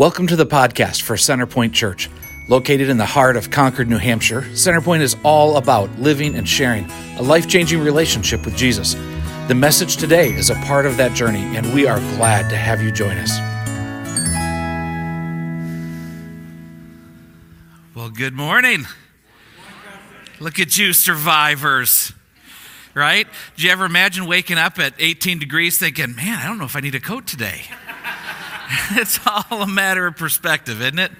Welcome to the podcast for Centerpoint Church. Located in the heart of Concord, New Hampshire, Centerpoint is all about living and sharing a life changing relationship with Jesus. The message today is a part of that journey, and we are glad to have you join us. Well, good morning. Look at you, survivors. Right? Did you ever imagine waking up at 18 degrees thinking, man, I don't know if I need a coat today? it's all a matter of perspective, isn't it?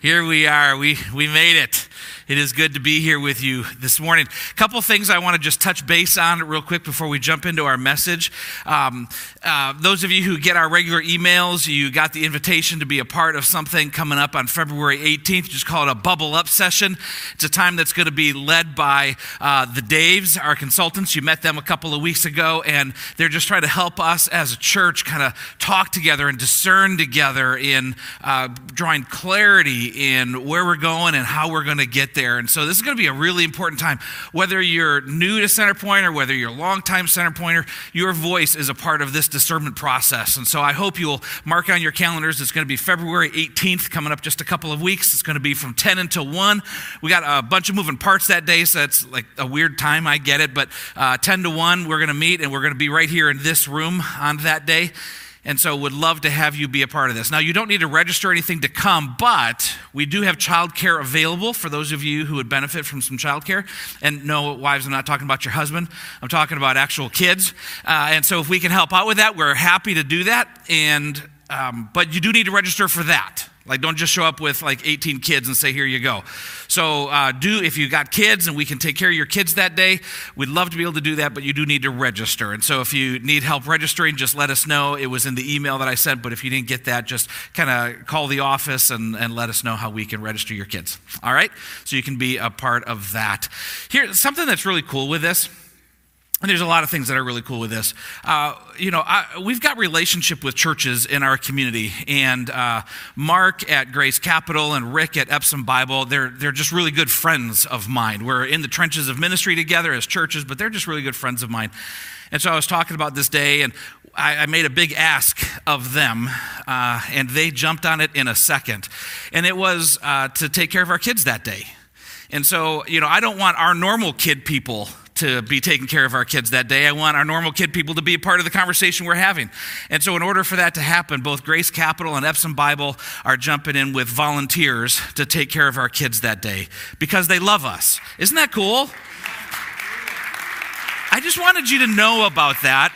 Here we are. We, we made it. It is good to be here with you this morning. A couple things I want to just touch base on real quick before we jump into our message. Um, uh, those of you who get our regular emails, you got the invitation to be a part of something coming up on February 18th. Just call it a bubble up session. It's a time that's going to be led by uh, the Daves, our consultants. You met them a couple of weeks ago, and they're just trying to help us as a church kind of talk together and discern together in uh, drawing clarity in where we're going and how we're going to get there. And so this is going to be a really important time. Whether you're new to Centerpoint or whether you're a longtime Centerpointer, your voice is a part of this discernment process. And so I hope you'll mark on your calendars. It's going to be February 18th, coming up just a couple of weeks. It's going to be from 10 until 1. We got a bunch of moving parts that day, so it's like a weird time. I get it. But uh, 10 to 1, we're going to meet and we're going to be right here in this room on that day. And so would love to have you be a part of this. Now, you don't need to register anything to come, but we do have childcare available for those of you who would benefit from some childcare. And no, wives, I'm not talking about your husband. I'm talking about actual kids. Uh, and so if we can help out with that, we're happy to do that. And um, but you do need to register for that. Like, don't just show up with like 18 kids and say, here you go. So, uh, do, if you got kids and we can take care of your kids that day, we'd love to be able to do that, but you do need to register. And so, if you need help registering, just let us know. It was in the email that I sent, but if you didn't get that, just kind of call the office and, and let us know how we can register your kids. All right? So, you can be a part of that. Here, something that's really cool with this and there's a lot of things that are really cool with this. Uh, you know, I, we've got relationship with churches in our community, and uh, Mark at Grace Capital and Rick at Epsom Bible, they're, they're just really good friends of mine. We're in the trenches of ministry together as churches, but they're just really good friends of mine. And so I was talking about this day, and I, made a big ask of them, uh, and they jumped on it in a second. And it was uh, to take care of our kids that day. And so, you know, I don't want our normal kid people to be taking care of our kids that day. I want our normal kid people to be a part of the conversation we're having. And so, in order for that to happen, both Grace Capital and Epsom Bible are jumping in with volunteers to take care of our kids that day because they love us. Isn't that cool? I just wanted you to know about that.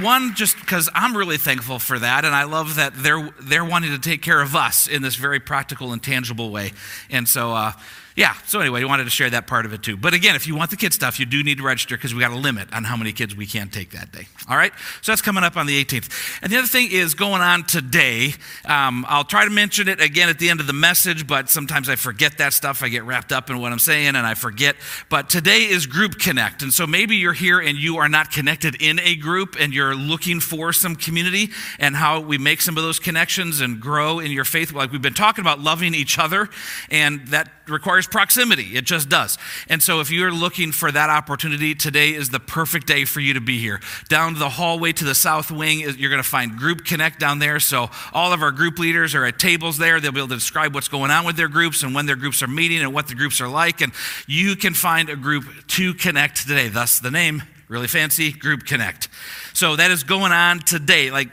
One, just because I'm really thankful for that, and I love that they're they're wanting to take care of us in this very practical and tangible way. And so, uh, yeah, so anyway, I wanted to share that part of it too. But again, if you want the kid stuff, you do need to register because we got a limit on how many kids we can take that day. All right? So that's coming up on the 18th. And the other thing is going on today. Um, I'll try to mention it again at the end of the message, but sometimes I forget that stuff. I get wrapped up in what I'm saying and I forget. But today is Group Connect. And so maybe you're here and you are not connected in a group and you're looking for some community and how we make some of those connections and grow in your faith. Like we've been talking about loving each other, and that requires proximity. It just does. And so if you're looking for that opportunity, today is the perfect day for you to be here. Down the hallway to the south wing, you're going to find Group Connect down there. So all of our group leaders are at tables there. They'll be able to describe what's going on with their groups and when their groups are meeting and what the groups are like. And you can find a group to connect today. Thus the name, really fancy, Group Connect. So that is going on today. Like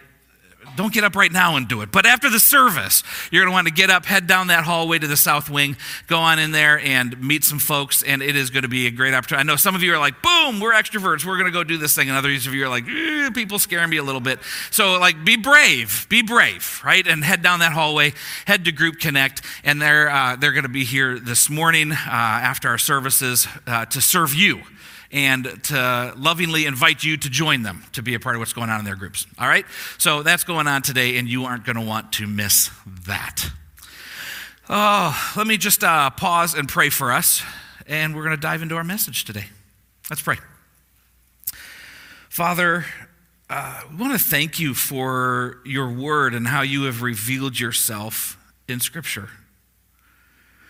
don't get up right now and do it. But after the service, you're going to want to get up, head down that hallway to the south wing, go on in there and meet some folks, and it is going to be a great opportunity. I know some of you are like, boom, we're extroverts. We're going to go do this thing. And others of you are like, eh, people scaring me a little bit. So, like, be brave. Be brave, right? And head down that hallway, head to Group Connect, and they're, uh, they're going to be here this morning uh, after our services uh, to serve you and to lovingly invite you to join them to be a part of what's going on in their groups. All right? So that's going on today, and you aren't going to want to miss that. Oh, let me just uh, pause and pray for us, and we're going to dive into our message today. Let's pray. Father, uh, we want to thank you for your word and how you have revealed yourself in Scripture.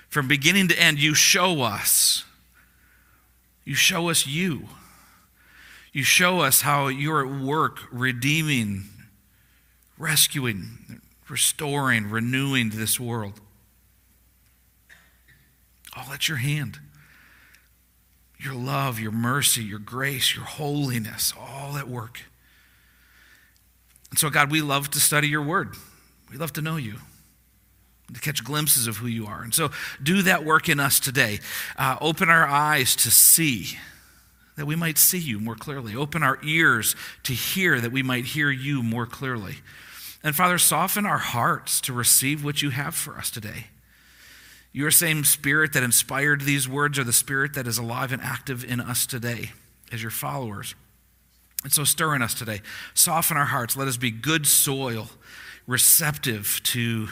From beginning to end, you show us you show us you. You show us how you're at work redeeming, rescuing, restoring, renewing this world. All at your hand. Your love, your mercy, your grace, your holiness, all at work. And so, God, we love to study your word. We love to know you, to catch glimpses of who you are. And so, do that work in us today. Uh, open our eyes to see, that we might see you more clearly. Open our ears to hear, that we might hear you more clearly. And Father, soften our hearts to receive what you have for us today. Your same spirit that inspired these words are the spirit that is alive and active in us today as your followers. And so stir in us today. Soften our hearts. Let us be good soil, receptive to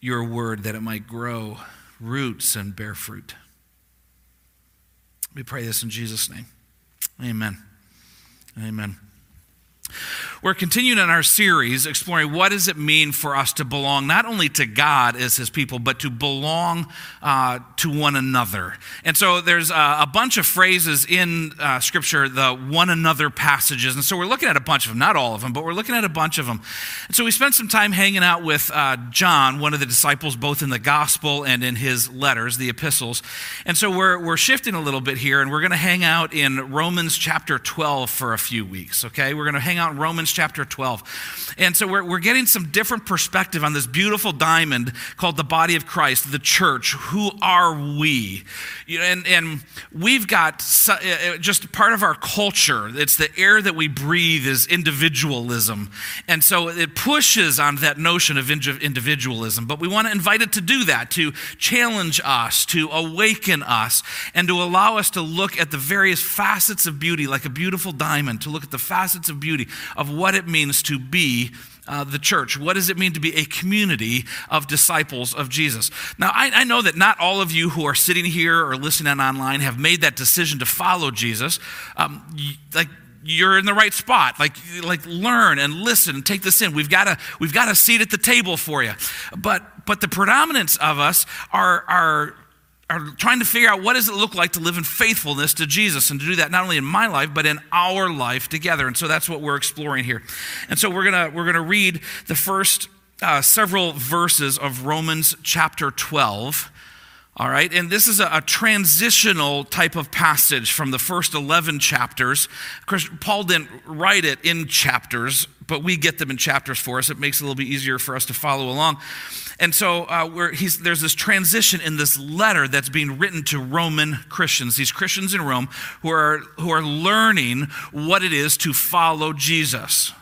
your word that it might grow roots and bear fruit. We pray this in Jesus' name. Amen. Amen. We're continuing in our series exploring what does it mean for us to belong not only to God as His people, but to belong uh, to one another. And so there's a, a bunch of phrases in uh, Scripture, the one another passages. And so we're looking at a bunch of them, not all of them, but we're looking at a bunch of them. And so we spent some time hanging out with uh, John, one of the disciples, both in the gospel and in his letters, the epistles. And so we're, we're shifting a little bit here, and we're going to hang out in Romans chapter 12 for a few weeks, okay? We're going to hang out in Romans chapter 12. And so we're, we're getting some different perspective on this beautiful diamond called the body of Christ, the church. Who are we? And, and we've got uh, uh, just part of our culture. It's the air that we breathe is individualism. And so it pushes on that notion of individualism. But we want to invite it to do that, to challenge us, to awaken us, and to allow us to look at the various facets of beauty, like a beautiful diamond, to look at the facets of beauty of what it means to be uh, the church. What does it mean to be a community of disciples of Jesus? Now, I, I, know that not all of you who are sitting here or listening online have made that decision to follow Jesus. Um, like, you're in the right spot. Like, like learn and listen and take this in. We've got a we've got a seat at the table for you. But but the predominance of us are are are trying to figure out what does it look like to live in faithfulness to Jesus and to do that not only in my life but in our life together. And so that's what we're exploring here. And so we're gonna we're gonna read the first uh, several verses of Romans chapter 12. All right, and this is a, a, transitional type of passage from the first 11 chapters. Paul didn't write it in chapters, but we get them in chapters for us. It makes it a little bit easier for us to follow along. And so uh, there's this transition in this letter that's being written to Roman Christians, these Christians in Rome who are, who are learning what it is to follow Jesus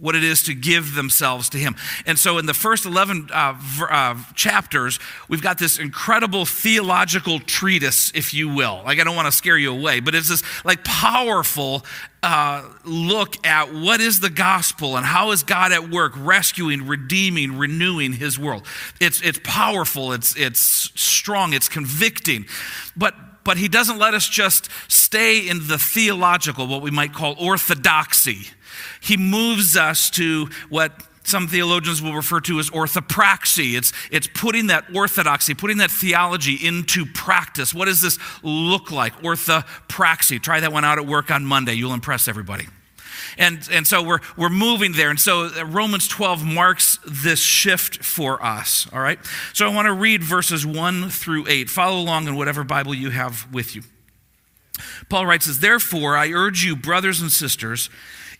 what it is to give themselves to Him. And so, in the first 11 uh, uh, chapters, we've got this incredible theological treatise, if you will. Like, I don't want to scare you away, but it's this like powerful uh, look at what is the gospel and how is God at work rescuing, redeeming, renewing His world. It's, it's powerful, it's, it's strong, it's convicting. But but he doesn't let us just stay in the theological, what we might call orthodoxy he moves us to what some theologians will refer to as orthopraxy. It's, it's putting that orthodoxy, putting that theology into practice. What does this look like? Orthopraxy. Try that one out at work on Monday. You'll impress everybody. And, and so we're, we're moving there. And so uh, Romans 12 marks this shift for us. All right? So I want to read verses 1 through 8. Follow along in whatever Bible you have with you. Paul writes, "As Therefore, I urge you, brothers and sisters,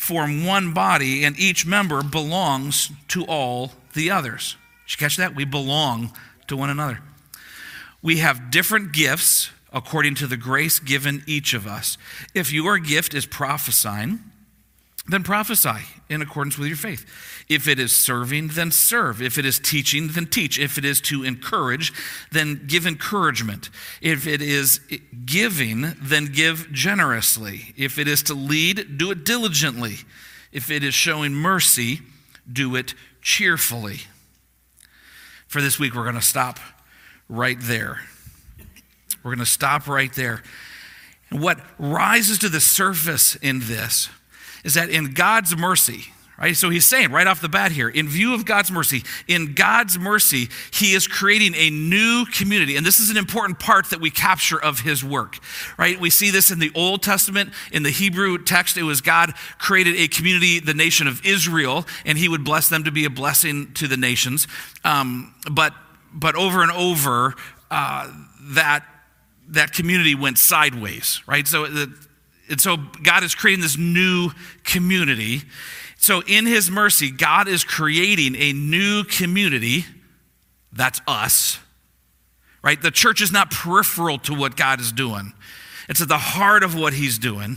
form one body, and each member belongs to all the others. Did you catch that? We belong to one another. We have different gifts, according to the grace given each of us. If your gift is prophesying, then prophesy in accordance with your faith. If it is serving, then serve. If it is teaching, then teach. If it is to encourage, then give encouragement. If it is giving, then give generously. If it is to lead, do it diligently. If it is showing mercy, do it cheerfully. For this week, we're going to stop right there. We're going to stop right there. What rises to the surface in this is that in God's mercy, right? So he's saying right off the bat here, in view of God's mercy, in God's mercy, he is creating a new community. And this is an important part that we capture of his work, right? We see this in the Old Testament. In the Hebrew text, it was God created a community, the nation of Israel, and he would bless them to be a blessing to the nations. Um, but, but over and over, uh, that, that community went sideways, right? So the, and so God is creating this new community. So, in His mercy, God is creating a new community. That's us, right? The church is not peripheral to what God is doing, it's at the heart of what He's doing.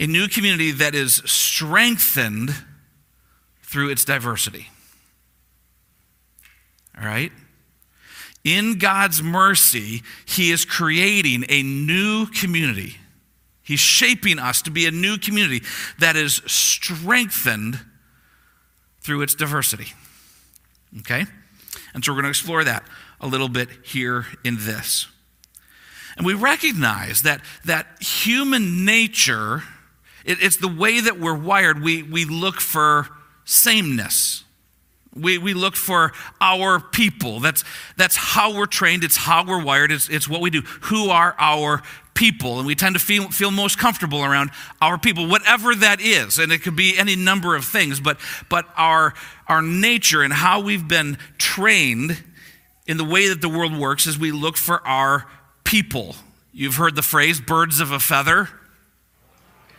A new community that is strengthened through its diversity. All right? In God's mercy, He is creating a new community He's shaping us to be a new community that is strengthened through its diversity. Okay? And so we're going to explore that a little bit here in this. And we recognize that, that human nature, it, it's the way that we're wired. We, we look for sameness. We, we look for our people. That's, that's how we're trained. It's how we're wired. It's, it's what we do. Who are our people, and we tend to feel, feel most comfortable around our people, whatever that is. And it could be any number of things, but, but our, our nature and how we've been trained in the way that the world works is we look for our people. You've heard the phrase birds of a feather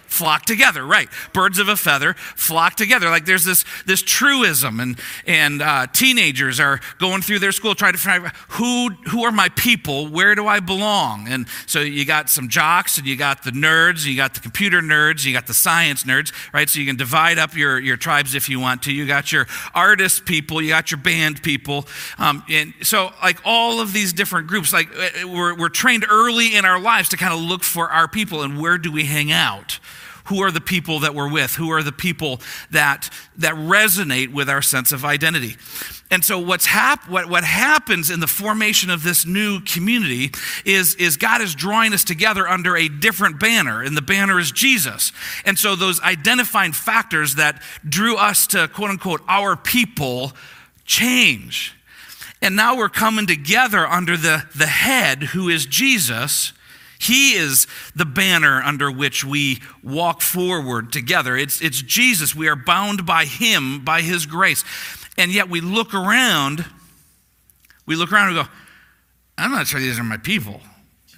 flock together right. Birds of a feather flock together. Like there's this this truism and and uh, teenagers are going through their school trying to find who who are my people? Where do i belong? And so you got some jocks and you got the nerds you got the computer nerds you got the science nerds right. So you can divide up your your tribes if you want to. You got your artist people you got your band people. Um, and so like all of these different groups like uh, we're, we're trained early in our lives to kind of look for our people and where do we hang out who are the people that we're with? Who are the people that, that resonate with our sense of identity? And so what's hap- what, what happens in the formation of this new community is, is God is drawing us together under a different banner, and the banner is Jesus. And so those identifying factors that drew us to quote unquote our people change. And now we're coming together under the, the head who is Jesus he is the banner under which we walk forward together. It's, it's Jesus. We are bound by Him, by His grace. And yet we look around, we look around and go, I'm not sure these are my people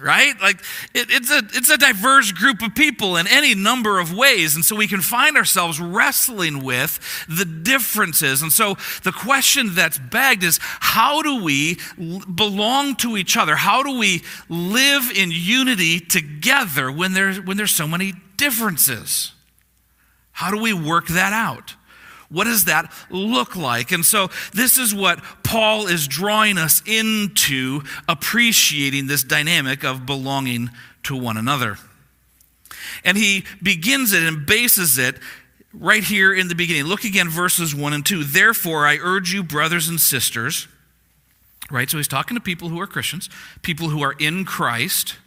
right? Like it, it's a it's a diverse group of people in any number of ways, and so we can find ourselves wrestling with the differences. And so the question that's begged is, how do we belong to each other? How do we live in unity together when there's when there's so many differences? How do we work that out? What does that look like? And so, this is what Paul is drawing us into appreciating this dynamic of belonging to one another. And he begins it and bases it right here in the beginning. Look again, verses 1 and 2. Therefore, I urge you, brothers and sisters, right? So he's talking to people who are Christians, people who are in Christ.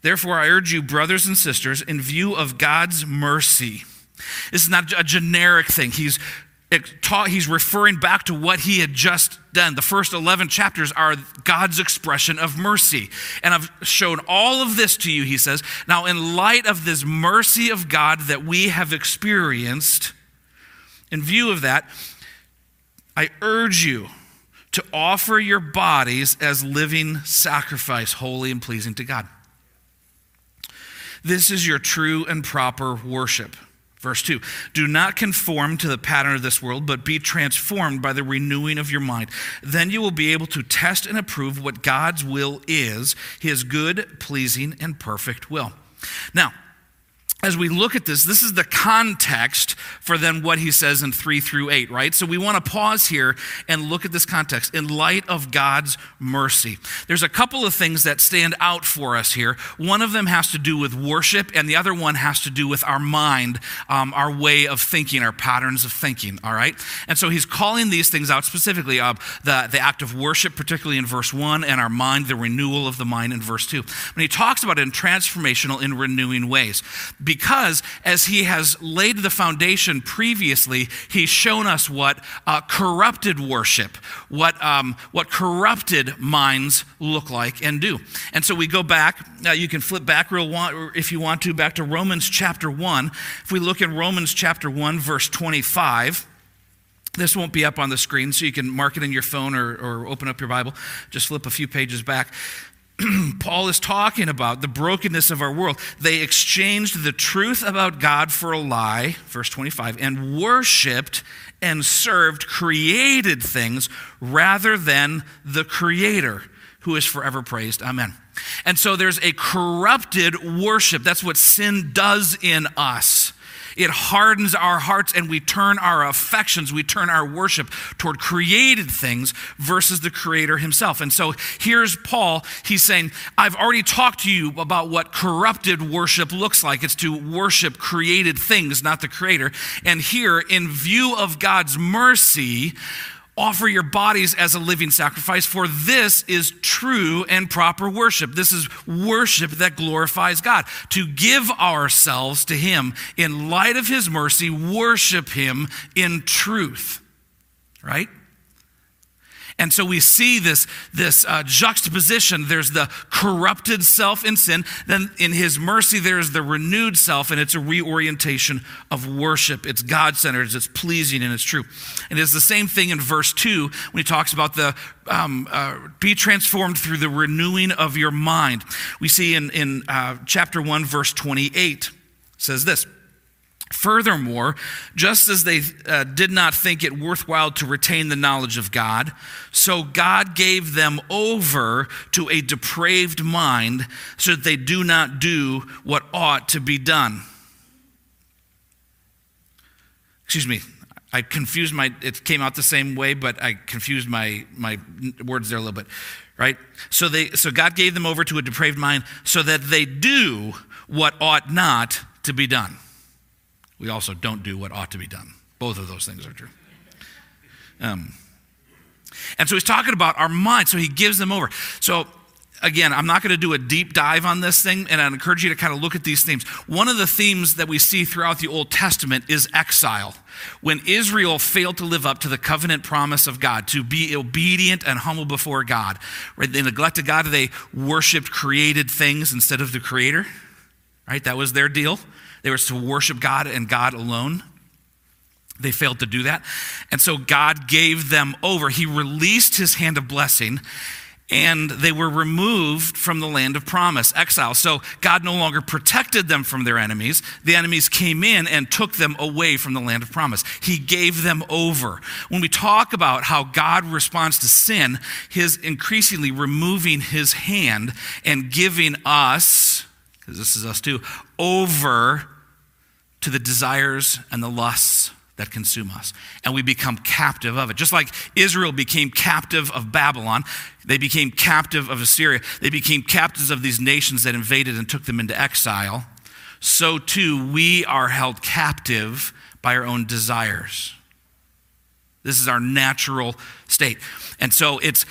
Therefore, I urge you, brothers and sisters, in view of God's mercy this is not a generic thing. He's taught, he's referring back to what he had just done. The first 11 chapters are God's expression of mercy. And I've shown all of this to you, he says. Now, in light of this mercy of God that we have experienced, in view of that, I urge you to offer your bodies as living sacrifice, holy and pleasing to God. This is your true and proper worship. Verse 2 Do not conform to the pattern of this world, but be transformed by the renewing of your mind. Then you will be able to test and approve what God's will is, his good, pleasing, and perfect will. Now, as we look at this, this is the context for then what he says in 3 through 8, right? So we want to pause here and look at this context in light of God's mercy. There's a couple of things that stand out for us here. One of them has to do with worship, and the other one has to do with our mind, um, our way of thinking, our patterns of thinking, all right? And so he's calling these things out specifically uh, the, the act of worship, particularly in verse 1, and our mind, the renewal of the mind in verse 2. When he talks about it in transformational, in renewing ways because as he has laid the foundation previously, he's shown us what uh, corrupted worship, what, um, what corrupted minds look like and do. And so we go back, uh, you can flip back real if you want to, back to Romans chapter 1. If we look in Romans chapter 1, verse 25, this won't be up on the screen, so you can mark it in your phone or, or open up your Bible. Just flip a few pages back. Paul is talking about the brokenness of our world. They exchanged the truth about God for a lie, verse 25, and worshiped and served created things rather than the Creator who is forever praised. Amen. And so there's a corrupted worship. That's what sin does in us. It hardens our hearts and we turn our affections, we turn our worship toward created things versus the Creator Himself. And so here's Paul. He's saying, I've already talked to you about what corrupted worship looks like. It's to worship created things, not the Creator. And here, in view of God's mercy, Offer your bodies as a living sacrifice, for this is true and proper worship. This is worship that glorifies God. To give ourselves to Him in light of His mercy, worship Him in truth. Right? And so we see this, this uh, juxtaposition. There's the corrupted self in sin. Then in his mercy, there's the renewed self, and it's a reorientation of worship. It's God centered, it's pleasing, and it's true. And it's the same thing in verse 2 when he talks about the um, uh, be transformed through the renewing of your mind. We see in, in uh, chapter 1, verse 28, says this. Furthermore, just as they uh, did not think it worthwhile to retain the knowledge of God, so God gave them over to a depraved mind so that they do not do what ought to be done. Excuse me, I confused my, it came out the same way, but I confused my, my words there a little bit, right? So, they, so God gave them over to a depraved mind so that they do what ought not to be done we also don't do what ought to be done. Both of those things are true. Um, and so he's talking about our mind, so he gives them over. So again, I'm not going to do a deep dive on this thing, and I encourage you to kind of look at these themes. One of the themes that we see throughout the Old Testament is exile. When Israel failed to live up to the covenant promise of God, to be obedient and humble before God, right? They neglected God, they worshiped created things instead of the Creator, right? That was their deal. They were to worship God and God alone. They failed to do that. And so God gave them over. He released his hand of blessing and they were removed from the land of promise, exile. So God no longer protected them from their enemies. The enemies came in and took them away from the land of promise. He gave them over. When we talk about how God responds to sin, his increasingly removing his hand and giving us, because this is us too, over to the desires and the lusts that consume us. And we become captive of it. Just like Israel became captive of Babylon, they became captive of Assyria, they became captives of these nations that invaded and took them into exile. So too, we are held captive by our own desires. This is our natural state. And so it's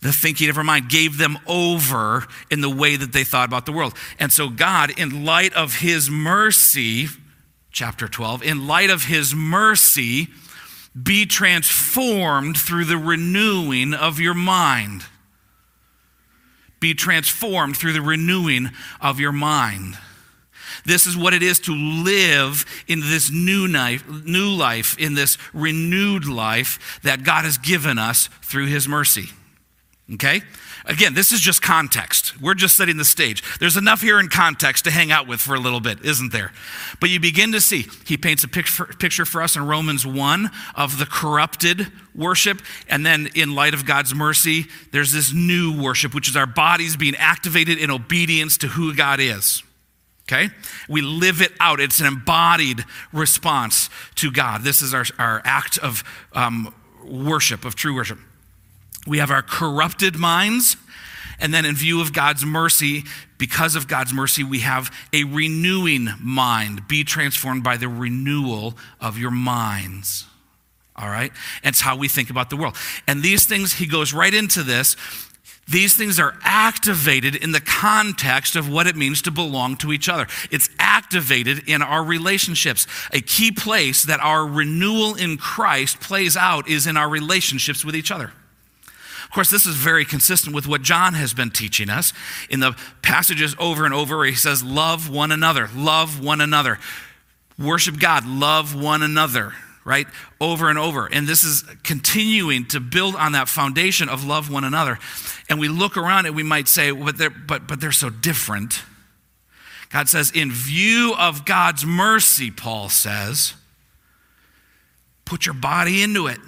the thinking of our mind gave them over in the way that they thought about the world. And so, God, in light of His mercy, chapter 12, in light of his mercy, be transformed through the renewing of your mind. Be transformed through the renewing of your mind. This is what it is to live in this new life, new life, in this renewed life that God has given us through his mercy. Okay? again, this is just context. We're just setting the stage. There's enough here in context to hang out with for a little bit, isn't there? But you begin to see, he paints a picture for us in Romans 1 of the corrupted worship. And then, in light of God's mercy, there's this new worship, which is our bodies being activated in obedience to who God is. Okay? We live it out. It's an embodied response to God. This is our, our act of um, worship, of true worship. We have our corrupted minds. And then, in view of God's mercy, because of God's mercy, we have a renewing mind. Be transformed by the renewal of your minds. All right? And it's how we think about the world. And these things, he goes right into this. These things are activated in the context of what it means to belong to each other. It's activated in our relationships. A key place that our renewal in Christ plays out is in our relationships with each other. Of course, this is very consistent with what John has been teaching us in the passages over and over where he says, Love one another, love one another, worship God, love one another, right? Over and over. And this is continuing to build on that foundation of love one another. And we look around and we might say, but they're, but, but they're so different. God says, in view of God's mercy, Paul says, put your body into it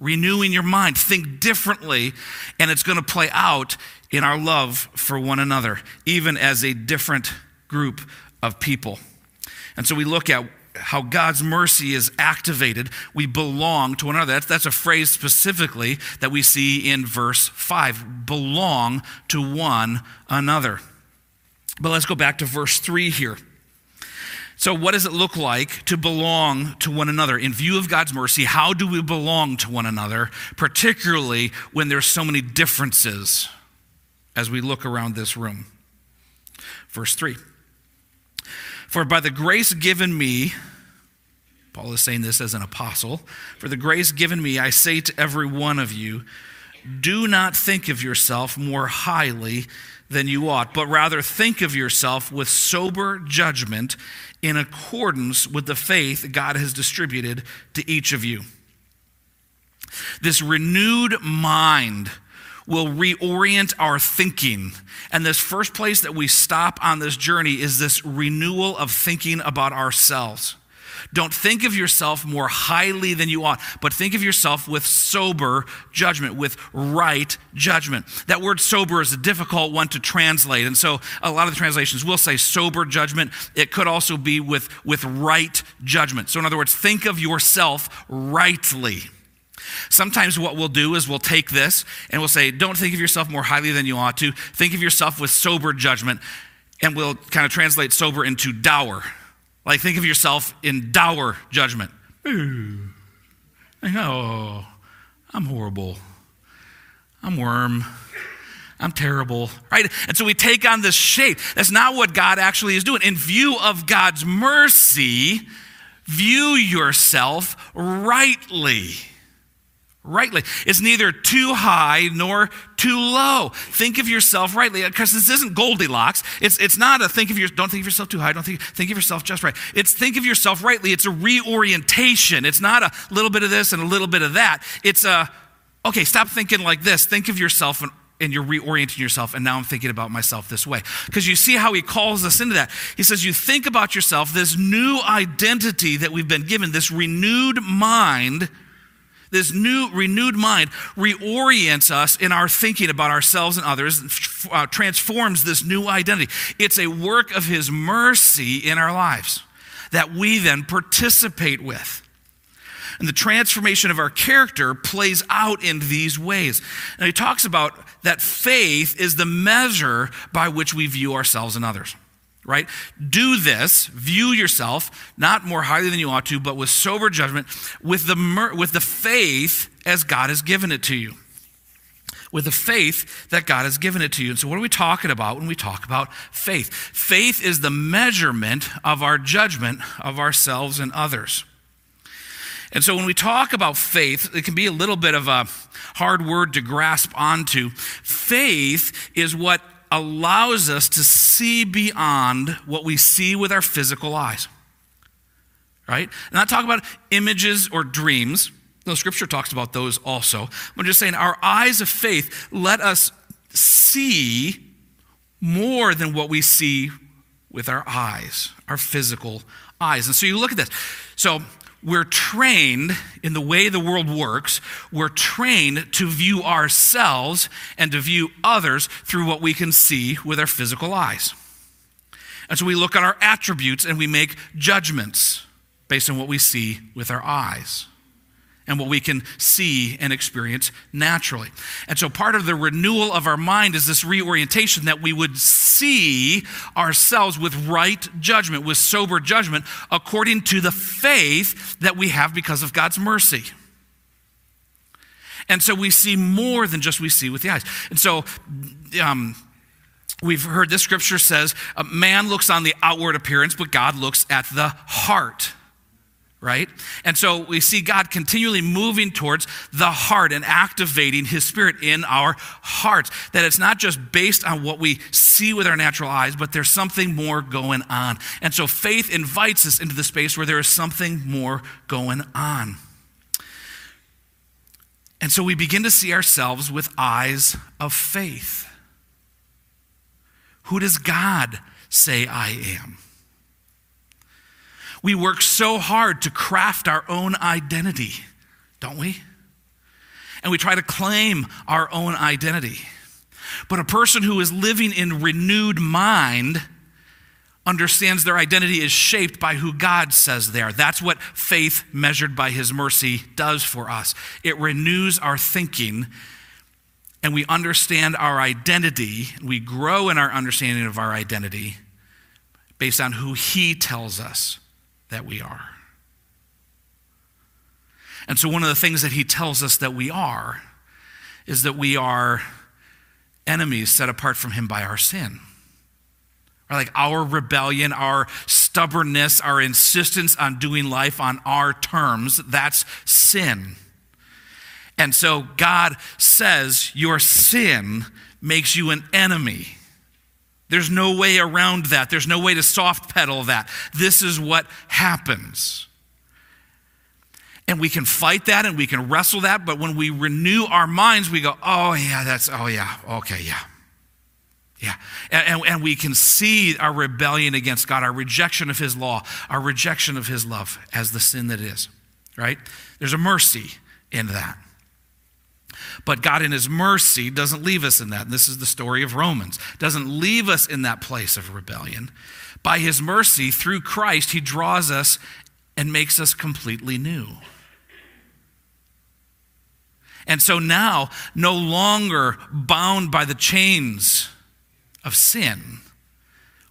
renewing your mind. Think differently, and it's going to play out in our love for one another, even as a different group of people. And so we look at how God's mercy is activated. We belong to one another. That's, that's a phrase specifically that we see in verse 5 belong to one another. But let's go back to verse 3 here. So, what does it look like to belong to one another? In view of God's mercy, how do we belong to one another, particularly when there's so many differences as we look around this room? Verse 3 For by the grace given me, Paul is saying this as an apostle, for the grace given me, I say to every one of you, do not think of yourself more highly than you ought, but rather think of yourself with sober judgment in accordance with the faith God has distributed to each of you. This renewed mind will reorient our thinking. And this first place that we stop on this journey is this renewal of thinking about ourselves. Don't think of yourself more highly than you ought, but think of yourself with sober judgment, with right judgment. That word sober is a difficult one to translate. And so a lot of the translations will say sober judgment. It could also be with, with right judgment. So, in other words, think of yourself rightly. Sometimes what we'll do is we'll take this and we'll say, don't think of yourself more highly than you ought to. Think of yourself with sober judgment. And we'll kind of translate sober into dour. Like, think of yourself in dour judgment. Ooh. oh, I'm horrible. I'm worm. I'm terrible, right? And so we take on this shape. That's not what God actually is doing. In view of God's mercy, view yourself rightly rightly. It's neither too high nor too low. Think of yourself rightly, because this isn't Goldilocks. It's, it's not a think of your, don't think of yourself too high, don't think, think of yourself just right. It's think of yourself rightly. It's a reorientation. It's not a little bit of this and a little bit of that. It's a, okay, stop thinking like this. Think of yourself and and you're reorienting yourself, and now I'm thinking about myself this way. Because you see how he calls us into that. He says, You think about yourself, this new identity that we've been given, this renewed mind this new, renewed mind reorients us in our thinking about ourselves and others, uh, transforms this new identity. It's a work of His mercy in our lives that we then participate with. And the transformation of our character plays out in these ways. And he talks about that faith is the measure by which we view ourselves and others right? Do this, view yourself not more highly than you ought to, but with sober judgment, with the, with the faith as God has given it to you. With the faith that God has given it to you. And so, what are we talking about when we talk about faith? Faith is the measurement of our judgment of ourselves and others. And so, when we talk about faith, it can be a little bit of a hard word to grasp onto. Faith is what allows us to see beyond what we see with our physical eyes. Right? And not talk about images or dreams. No, scripture talks about those also. I'm just saying, our eyes of faith let us see more than what we see with our eyes, our physical eyes. And so you look at this. So we're trained in the way the world works, we're trained to view ourselves and to view others through what we can see with our physical eyes. And so we look at our attributes and we make judgments based on what we see with our eyes and what we can see and experience naturally. And so part of the renewal of our mind is this reorientation that we would see ourselves with right judgment, with sober judgment, according to the faith that we have because of God's mercy. And so we see more than just we see with the eyes. And so, um, We've heard this scripture says, man looks on the outward appearance, but God looks at the heart right? And so we see God continually moving towards the heart and activating his spirit in our hearts. That it's not just based on what we see with our natural eyes, but there's something more going on. And so faith invites us into the space where there is something more going on. And so we begin to see ourselves with eyes of faith. Who does God say I am? We work so hard to craft our own identity, don't we? And we try to claim our own identity. But a person who is living in renewed mind understands their identity is shaped by who God says they are. That's what faith measured by his mercy does for us. It renews our thinking and we understand our identity. We grow in our understanding of our identity based on who he tells us that we are. And so, one of the things that he tells us that we are is that we are enemies set apart from him by our sin. Or like our rebellion, our stubbornness, our insistence on doing life on our terms, that's sin. And so God says your sin makes you an enemy. There's no way around that. There's no way to soft pedal that. This is what happens. And we can fight that and we can wrestle that, but when we renew our minds, we go, oh, yeah, that's, oh, yeah, okay, yeah. Yeah. And, and, and, we can see our rebellion against God, our rejection of His law, our rejection of His love as the sin that is, right? There's a mercy in that. But God, in His mercy, doesn't leave us in that. And this is the story of Romans. Doesn't leave us in that place of rebellion. By His mercy, through Christ, He draws us and makes us completely new. And so now, no longer bound by the chains of sin,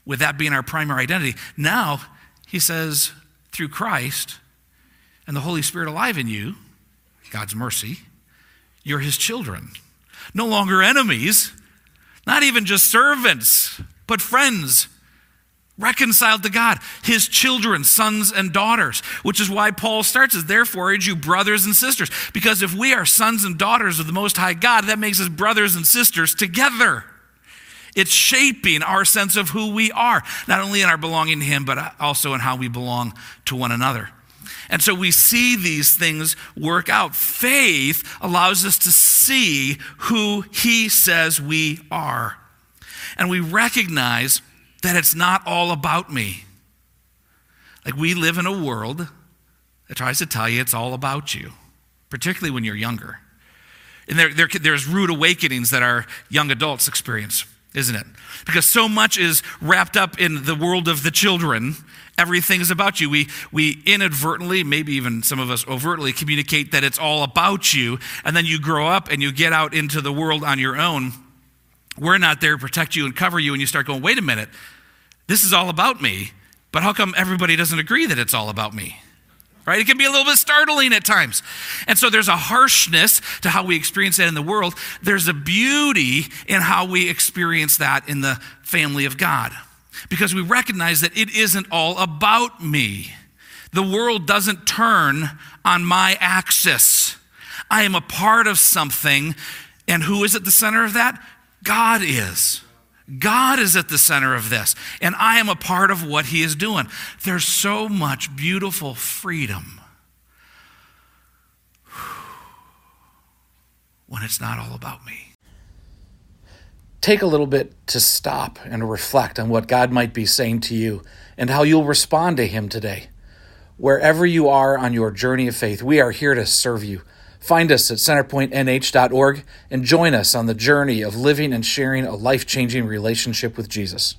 with that being our primary identity, now he says, through Christ and the Holy Spirit alive in you, God's mercy, you're his children. No longer enemies, not even just servants, but friends, reconciled to God, his children, sons and daughters, which is why Paul starts as, therefore, you brothers and sisters. Because if we are sons and daughters of the Most High God, that makes us brothers and sisters together. It's shaping our sense of who we are, not only in our belonging to Him, but also in how we belong to one another. And so we see these things work out. Faith allows us to see who He says we are. And we recognize that it's not all about me. Like we live in a world that tries to tell you it's all about you, particularly when you're younger. And there, there, there's rude awakenings that our young adults experience, isn't it? Because so much is wrapped up in the world of the children everything is about you. We, we inadvertently, maybe even some of us overtly, communicate that it's all about you, and then you grow up and you get out into the world on your own. We're not there to protect you and cover you, and you start going, wait a minute, this is all about me, but how come everybody doesn't agree that it's all about me? Right? It can be a little bit startling at times. And so there's a harshness to how we experience that in the world. There's a beauty in how we experience that in the family of God because we recognize that it isn't all about me. The world doesn't turn on my axis. I am a part of something, and who is at the center of that? God is. God is at the center of this, and I am a part of what He is doing. There's so much beautiful freedom when it's not all about me? Take a little bit to stop and reflect on what God might be saying to you and how you'll respond to Him today. Wherever you are on your journey of faith, we are here to serve you. Find us at centerpointnh.org and join us on the journey of living and sharing a life changing relationship with Jesus.